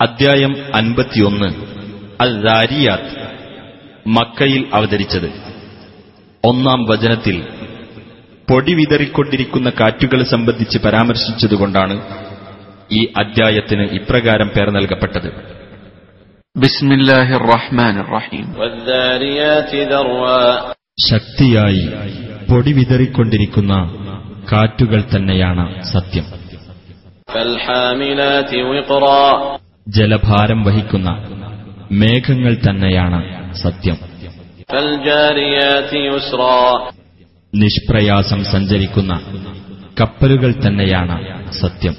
അദ്ധ്യായം അൻപത്തിയൊന്ന്. അൽ ദാരിയാത്ത് മക്കയിൽ അവതരിച്ചത്. ഒന്നാം വചനത്തിൽ പൊടി വിതറിക്കൊണ്ടിരിക്കുന്ന കാറ്റുകളെ സംബന്ധിച്ച് പരാമർശിച്ചതുകൊണ്ടാണ് ഈ അദ്ധ്യായത്തിന് ഇപ്രകാരം പേർ നൽകപ്പെട്ടത്. ശക്തിയായി പൊടി വിതറിക്കൊണ്ടിരിക്കുന്ന കാറ്റുകൾ തന്നെയാണ് സത്യം. ജലഭാരം വഹിക്കുന്ന മേഘങ്ങൾ തന്നെയാണ് സത്യം. നിഷ്പ്രയാസം സഞ്ചരിക്കുന്ന കപ്പലുകൾ തന്നെയാണ് സത്യം.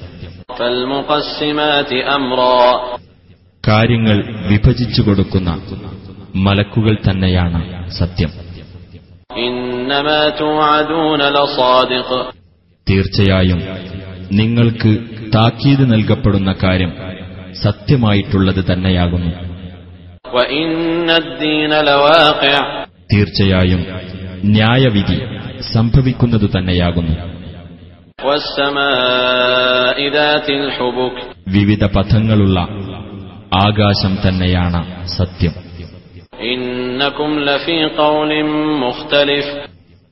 കാര്യങ്ങൾ വിഭജിച്ചു കൊടുക്കുന്ന മലക്കുകൾ തന്നെയാണ് സത്യം. തീർച്ചയായും നിങ്ങൾക്ക് താക്കീത് നൽകപ്പെടുന്ന കാര്യം സത്യമായിട്ടുള്ളത് തന്നെയാകുന്നു. തീർച്ചയായും ന്യായവിധി സംഭവിക്കുന്നതു തന്നെയാകുന്നു. വിവിധ പഥങ്ങളുള്ള ആകാശം തന്നെയാണ് സത്യം.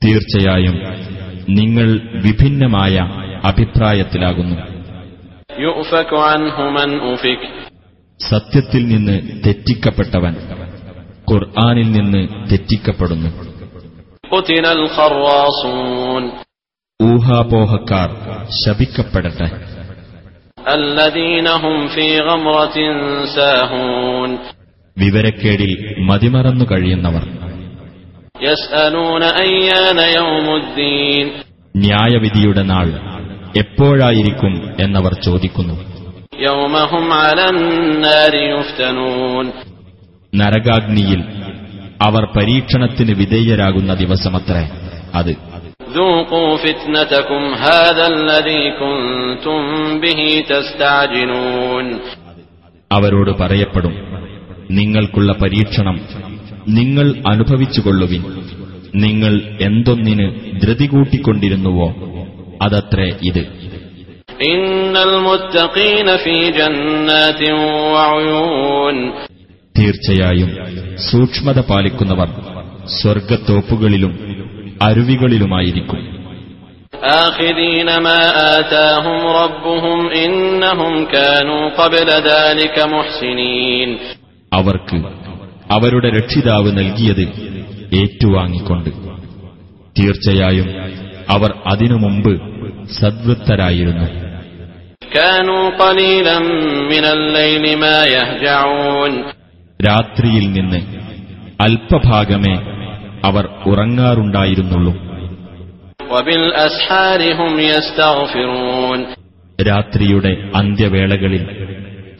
തീർച്ചയായും നിങ്ങൾ വിഭിന്നമായ അഭിപ്രായത്തിലാകുന്നു. സത്യത്തിൽ നിന്ന് തെറ്റിക്കപ്പെട്ടവൻ ഖുർആാനിൽ നിന്ന് തെറ്റിക്കപ്പെടുന്നു. ഊഹാപോഹക്കാർ ശപിക്കപ്പെടട്ടെ. വിവരക്കേടിൽ മതിമറന്നു കഴിയുന്നവർ. ന്യായവിധിയുടെ നാൾ. എപ്പോഴായിരിക്കും എന്നവർ ചോദിക്കുന്നു. നരകാഗ്നിയിൽ അവർ പരീക്ഷണത്തിന് വിധേയരാകുന്ന ദിവസമത്രേ അത്. അവരോട് പറയപ്പെടും നിങ്ങൾക്കുള്ള പരീക്ഷണം നിങ്ങൾ അനുഭവിച്ചുകൊള്ളുവിൻ. നിങ്ങൾ എന്തൊന്നിന് ധൃതി കൂട്ടിക്കൊണ്ടിരുന്നുവോ അതത്രേ ഇത്. തീർച്ചയായും സൂക്ഷ്മത പാലിക്കുന്നവർ സ്വർഗത്തോപ്പുകളിലും അരുവികളിലുമായിരിക്കും. അവർക്ക് അവരുടെ രക്ഷിതാവ് നൽകിയത് ഏറ്റുവാങ്ങിക്കൊണ്ട്. തീർച്ചയായും അവർ അതിനു മുമ്പ് സദ്വൃത്തരായിരുന്നു. രാത്രിയിൽ നിന്ന് അല്പഭാഗമേ അവർ ഉറങ്ങാറുണ്ടായിരുന്നുള്ളൂ. രാത്രിയുടെ അന്ത്യവേളകളിൽ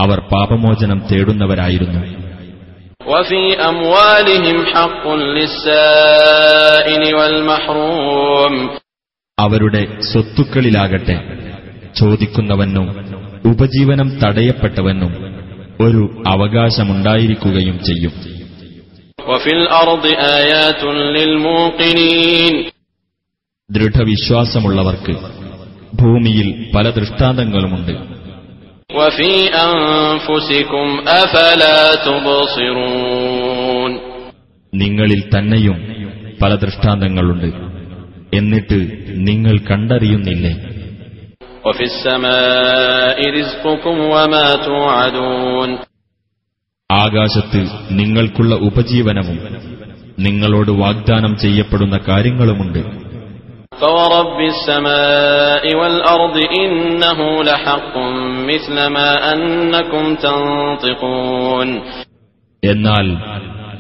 അവർ പാപമോചനം തേടുന്നവരായിരുന്നു. അവരുടെ സ്വത്തുക്കളിലാകട്ടെ. ചോദിക്കുന്നവനും ഉപജീവനം തടയപ്പെട്ടവനും ഒരു അവകാശമുണ്ടായിരിക്കുകയും ചെയ്യും. ദൃഢവിശ്വാസമുള്ളവർക്ക് ഭൂമിയിൽ പല ദൃഷ്ടാന്തങ്ങളുമുണ്ട്. നിങ്ങളിൽ തന്നെയും പല ദൃഷ്ടാന്തങ്ങളുണ്ട്. എന്നിട്ട് നിങ്ങൾ കണ്ടറിയുന്നില്ലേ? ആകാശത്ത് നിങ്ങൾക്കുള്ള ഉപജീവനവും നിങ്ങളോട് വാഗ്ദാനം ചെയ്യപ്പെടുന്ന കാര്യങ്ങളുമുണ്ട്. എന്നാൽ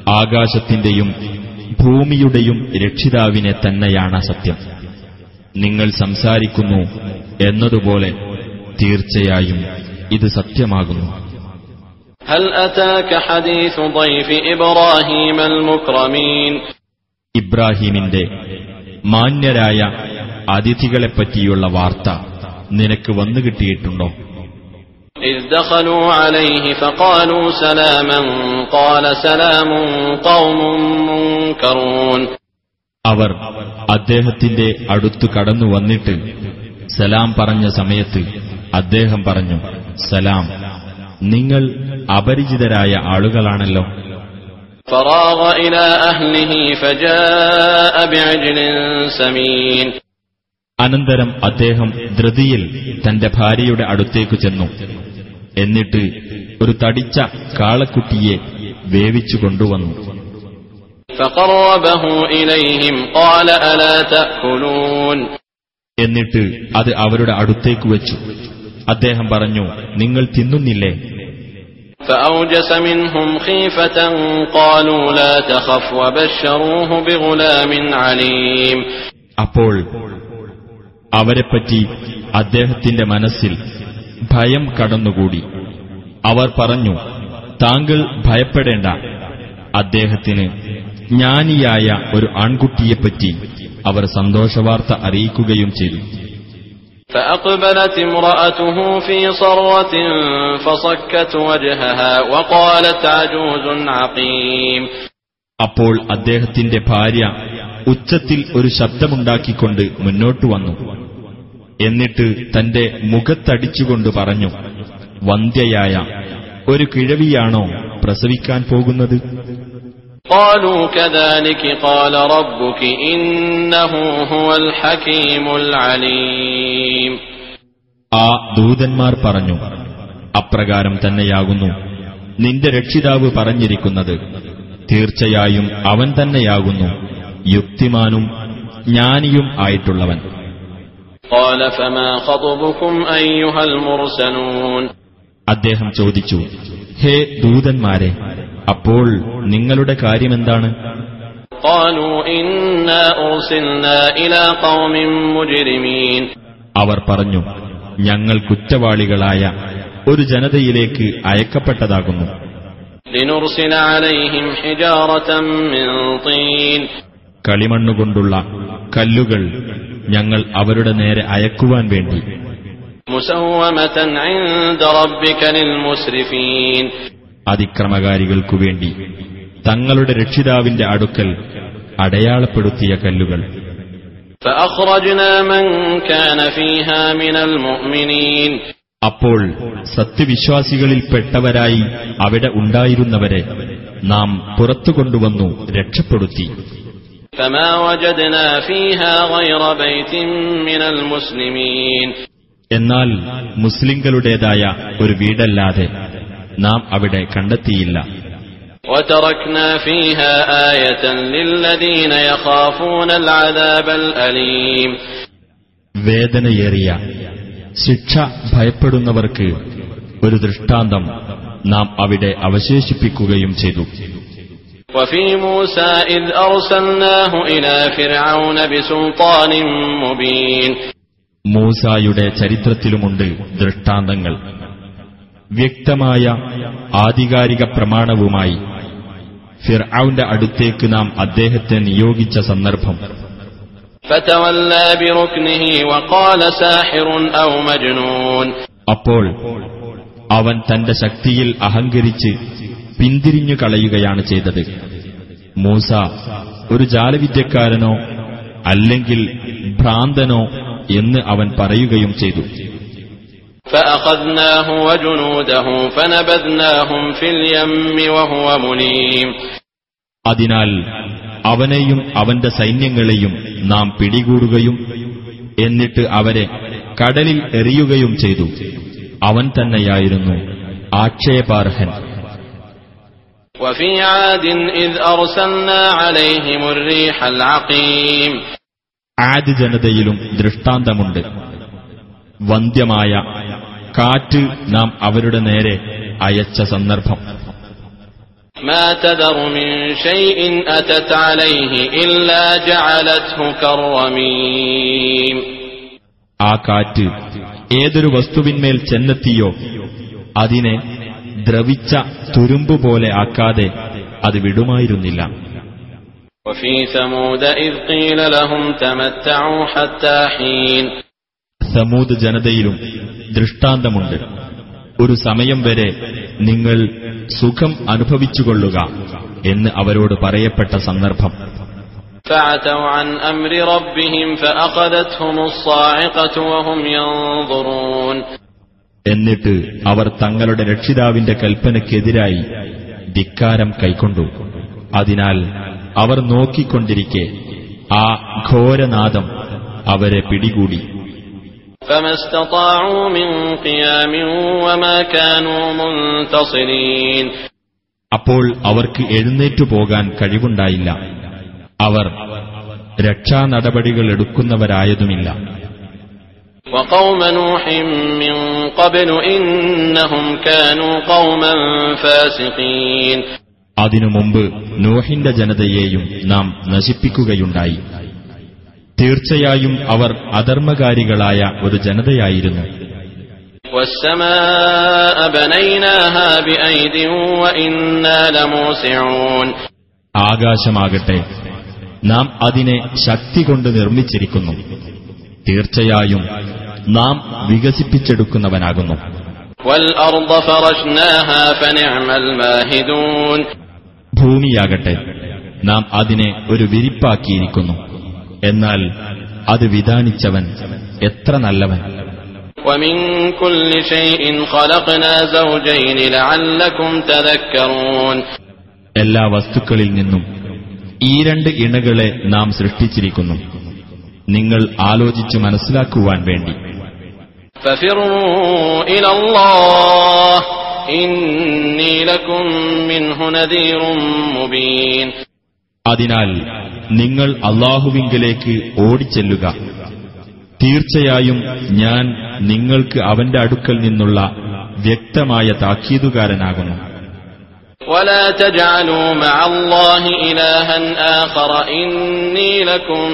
ആകാശത്തിന്റെയും ഭൂമിയുടെയും രക്ഷിതാവിനെ തന്നെയാണ് സത്യം. നിങ്ങൾ സംസാരിക്കുന്നു എന്നതുപോലെ തീർച്ചയായും ഇത് സത്യമാകുന്നു. ഇബ്രാഹീമിന്റെ മാന്യരായ അതിഥികളെപ്പറ്റിയുള്ള വാർത്ത നിനക്ക് വന്നുകിട്ടിയിട്ടുണ്ടോ إذ دخلوا عليه فقالوا سلاما قال سلام قوم منكرون അവർ അദ്ദേഹത്തിന്റെ അടുത്തു കടന്നു വന്നിട്ട് സലാം പറഞ്ഞ സമയത്ത് അദ്ദേഹം പറഞ്ഞു സലാം നിങ്ങൾ അപരിചിതരായ ആളുകളാണല്ലോ فراغ إلى أهله فجاء بعجل سمين അനന്തരം അദ്ദേഹം ധൃതിയിൽ തന്റെ ഭാര്യയുടെ അടുത്തേക്ക് ചെന്നു എന്നിട്ട് ഒരു തടിച്ച കാളക്കുട്ടിയെ വേവിച്ചു കൊണ്ടുവന്നു. എന്നിട്ട് അത് അവരുടെ അടുത്തേക്ക് വെച്ചു. അദ്ദേഹം പറഞ്ഞു നിങ്ങൾ തിന്നുന്നില്ലേ? അപ്പോൾ അവരെപ്പറ്റി അദ്ദേഹത്തിന്റെ മനസ്സിൽ ഭയം കടന്നുകൂടി അവർ പറഞ്ഞു താങ്കൾ ഭയപ്പെടേണ്ട അദ്ദേഹത്തിന് ജ്ഞാനിയായ ഒരു ആൺകുട്ടിയെപ്പറ്റി അവർ സന്തോഷവാർത്ത അറിയിക്കുകയും ചെയ്തു فأقبلت امرأته في صرة فصكت وجهها وقالت عجوز عقيم അപ്പോൾ അദ്ദേഹത്തിന്റെ ഭാര്യ ഉച്ചത്തിൽ ഒരു ശബ്ദമുണ്ടാക്കിക്കൊണ്ട് മുന്നോട്ടു വന്നു എന്നിട്ട് തന്റെ മുഖത്തടിച്ചുകൊണ്ട് പറഞ്ഞു വന്ധ്യയായ ഒരു കിഴവിയാണോ പ്രസവിക്കാൻ പോകുന്നത്? ആ ദൂതന്മാർ പറഞ്ഞു അപ്രകാരം തന്നെയാകുന്നു. നിന്റെ രക്ഷിതാവ് പറഞ്ഞിരിക്കുന്നത് തീർച്ചയായും അവൻ തന്നെയാകുന്നു. യുക്തിമാനും ജ്ഞാനിയും ആയിട്ടുള്ളവൻ. അദ്ദേഹം ചോദിച്ചു ഹേ ദൂതന്മാരെ അപ്പോൾ നിങ്ങളുടെ കാര്യമെന്താണ്? അവർ പറഞ്ഞു ഞങ്ങൾ കുറ്റവാളികളായ ഒരു ജനതയിലേക്ക് അയക്കപ്പെട്ടതാകുന്നു. കളിമണ്ണുകൊണ്ടുള്ള കല്ലുകൾ ഞങ്ങൾ അവരുടെ നേരെ അയക്കുവാൻ വേണ്ടി. അതിക്രമകാരികൾക്കു വേണ്ടി തങ്ങളുടെ രക്ഷിതാവിന്റെ അടുക്കൽ അടയാളപ്പെടുത്തിയ കല്ലുകൾ. അപ്പോൾ സത്യവിശ്വാസികളിൽപ്പെട്ടവരായി അവിടെ ഉണ്ടായിരുന്നവരെ നാം പുറത്തുകൊണ്ടുവന്നു രക്ഷപ്പെടുത്തി. എന്നാൽ മുസ്ലിംകളുടേതായ ഒരു വീടല്ലാതെ നാം അവിടെ കണ്ടെത്തിയില്ല. വേദനയേറിയ ശിക്ഷ ഭയപ്പെടുന്നവർക്ക് ഒരു ദൃഷ്ടാന്തം നാം അവിടെ അവശേഷിപ്പിക്കുകയും ചെയ്തു. وفي موسى إذ أرسلناه إلى فرعون بسلطان مبين മൂസായുടെ ചരിത്രത്തിലുമുണ്ട് ദൃഷ്ടാന്തങ്ങൾ വ്യക്തമായ ആധികാരിക പ്രമാണവുമായി ഫിർഔന്റെ അടുത്തേക്ക് നാം അദ്ദേഹത്തെ നിയോഗിച്ച സന്ദർഭം فتولى بركنه وقال ساحر أو مجنون അപ്പോൾ അവൻ തന്റെ ശക്തിയിൽ അഹങ്കരിച്ച് പിന്തിരിഞ്ഞു കളയുകയാണ് ചെയ്തത്. മൂസ ഒരു ജാലവിദ്യക്കാരനോ അല്ലെങ്കിൽ ഭ്രാന്തനോ എന്ന് അവൻ പറയുകയും ചെയ്തു. അതിനാൽ അവനെയും അവന്റെ സൈന്യങ്ങളെയും നാം പിടികൂടുകയും എന്നിട്ട് അവരെ കടലിൽ എറിയുകയും ചെയ്തു. അവൻ തന്നെയായിരുന്നു ആക്ഷേപാർഹൻ. وفي عاد إذ أرسلنا عليهم الريح العقيم ആദ് ജനതയിലും ദൃഷ്ടാന്തമുണ്ട് വന്ധ്യമായ കാറ്റ് നാം അവരുടെ നേരെ അയച്ച സന്ദർഭം ما تذر من شيء أتت عليه إلا جعلته كالرميم ആ കാറ്റ് ഏതൊരു വസ്തുവിന്മേൽ ചെന്നെത്തിയോ അതിനെ ദ്രവിച്ച തുരുമ്പ് പോലെ ആക്കാതെ അത് വിടുമായിരുന്നില്ല. സമൂത് ജനതയിലും ദൃഷ്ടാന്തമുണ്ട്. ഒരു സമയം വരെ നിങ്ങൾ സുഖം അനുഭവിച്ചുകൊള്ളുക എന്ന് അവരോട് പറയപ്പെട്ട സന്ദർഭം. എന്നിട്ട് അവർ തങ്ങളുടെ രക്ഷിതാവിന്റെ കൽപ്പനയ്ക്കെതിരായി ധിക്കാരം കൈക്കൊണ്ടു. അതിനാൽ അവർ നോക്കിക്കൊണ്ടിരിക്കെ ആ ഘോരനാദം അവരെ പിടികൂടി. അപ്പോൾ അവർക്ക് എഴുന്നേറ്റു പോകാൻ കഴിവുണ്ടായില്ല. അവർ രക്ഷാനടപടികൾ എടുക്കുന്നവരായതുമില്ല. وقوم نوح من قبل إنهم كانوا قوما فاسقين അതിനു മുമ്പ് നോഹിന്റെ ജനതയെയും നാം നശിപ്പിക്കുകയുണ്ടായി തീർച്ചയായും അവർ അധർമ്മകാരികളായ ഒരു ജനതയായിരുന്നു والسماء بنيناها بأيد وإنا لموسعون ആകാശമാകട്ടെ നാം അതിനെ ശക്തി കൊണ്ട് നിർമ്മിച്ചിരിക്കുന്നു തീർച്ചയായും നാം വികസിപ്പിച്ചെടുക്കുന്നവനാകുന്നു والأرض فرشناها فنعم الماهدون ഭൂമിയാകട്ടെ നാം അതിനെ ഒരു വിരിപ്പാക്കിയിരിക്കുന്നു എന്നാൽ അത് വിധാനിച്ചവൻ എത്ര നല്ലവൻ ومن كل شيء خلقنا زوجين لعلكم تذكرون എല്ലാ വസ്തുക്കളിൽ നിന്നും ഈ രണ്ട് ഇണകളെ നാം സൃഷ്ടിച്ചിരിക്കുന്നു നിങ്ങൾ ആലോചിച്ച് മനസ്സിലാക്കുവാൻ വേണ്ടി. അതിനാൽ നിങ്ങൾ അള്ളാഹുവിങ്കിലേക്ക് ഓടിച്ചെല്ലുക. തീർച്ചയായും ഞാൻ നിങ്ങൾക്ക് അവന്റെ അടുക്കൽ നിന്നുള്ള വ്യക്തമായ താക്കീതുകാരനാകുന്നു. ولا تجعلوا مع الله إلها آخر إني لكم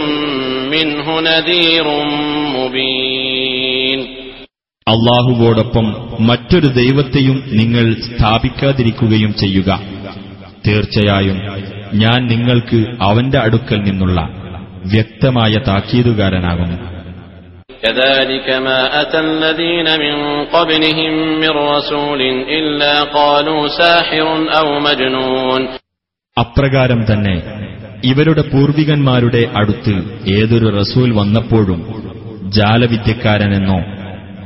منه نذير مبين അള്ളാഹുവോടൊപ്പം മറ്റൊരു ദൈവത്തെയും നിങ്ങൾ സ്ഥാപിക്കാതിരിക്കുകയും ചെയ്യുക തീർച്ചയായും ഞാൻ നിങ്ങൾക്ക് അവന്റെ അടുക്കൽ നിന്നുള്ള വ്യക്തമായ താക്കീതുകാരനാകുന്നു كذلك ما أتى الذين من قبلهم من رسول إلا قالوا ساحر أو مجنون അപ്രകാരം തന്നെ ഇവരുടെ പൂർവികന്മാരുടെ അടുത്ത് ഏതൊരു റസൂൽ വന്നപ്പോഴും ജാലവിദ്യക്കാരനെന്നോ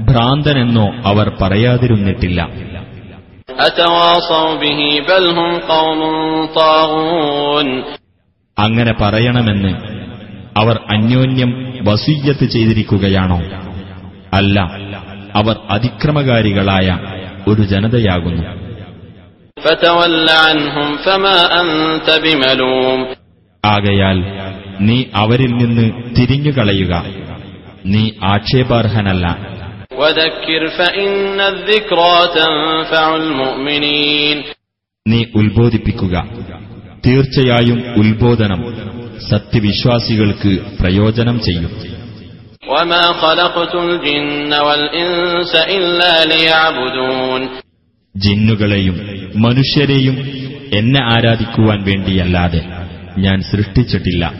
ഭ്രാന്തനെന്നോ അവർ പറയാതിരുന്നിട്ടില്ല أتواصوا به بل هم قوم طاغون അങ്ങനെ പറയണമെന്ന് അവർ അന്യോന്യം വസീയത്ത് ചെയ്തിരിക്കുകയാണോ? അല്ല. അവർ അതിക്രമകാരികളായ ഒരു ജനതയാകുന്നു. ആകയാൽ നീ അവരിൽ നിന്ന് തിരിഞ്ഞുകളയുക. നീ ആക്ഷേപാർഹനല്ല. നീ ഉത്ബോധിപ്പിക്കുക. തീർച്ചയായും ഉത്ബോധനം. സത്യവിശ്വാസികൾക്ക് പ്രയോജനം ചെയ്യും. ജിന്നുകളെയും മനുഷ്യരെയും എന്നെ ആരാധിക്കുവാൻ വേണ്ടിയല്ലാതെ ഞാൻ സൃഷ്ടിച്ചിട്ടില്ല.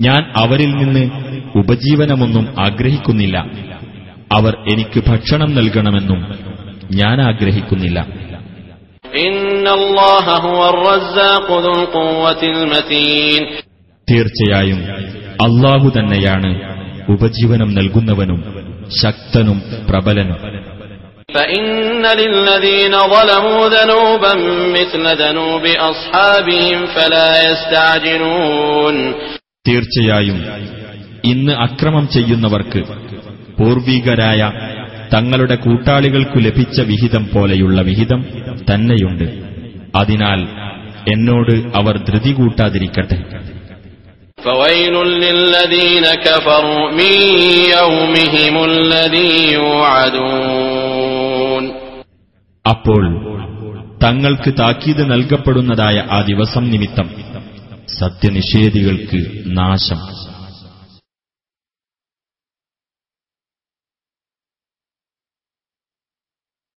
ഞാൻ അവരിൽ നിന്ന് ഉപജീവനമൊന്നും ആഗ്രഹിക്കുന്നില്ല. അവർ എനിക്ക് ഭക്ഷണം നൽകണമെന്നും ഞാൻ ആഗ്രഹിക്കുന്നില്ല തീർച്ചയായും അള്ളാഹു തന്നെയാണ് ഉപജീവനം നൽകുന്നവനും ശക്തനും പ്രബലനും. തീർച്ചയായും ഇന്ന് അക്രമം ചെയ്യുന്നവർക്ക് പൂർവീകരായ തങ്ങളുടെ കൂട്ടാളികൾക്കു ലഭിച്ച വിഹിതം പോലെയുള്ള വിഹിതം തന്നെയുണ്ട്. അതിനാൽ എന്നോട് അവർ ധൃതി കൂട്ടാതിരിക്കട്ടെ. അപ്പോൾ തങ്ങൾക്ക് താക്കീത് നൽകപ്പെടുന്നതായ ആ ദിവസം നിമിത്തം സത്യനിഷേധികൾക്ക് നാശം.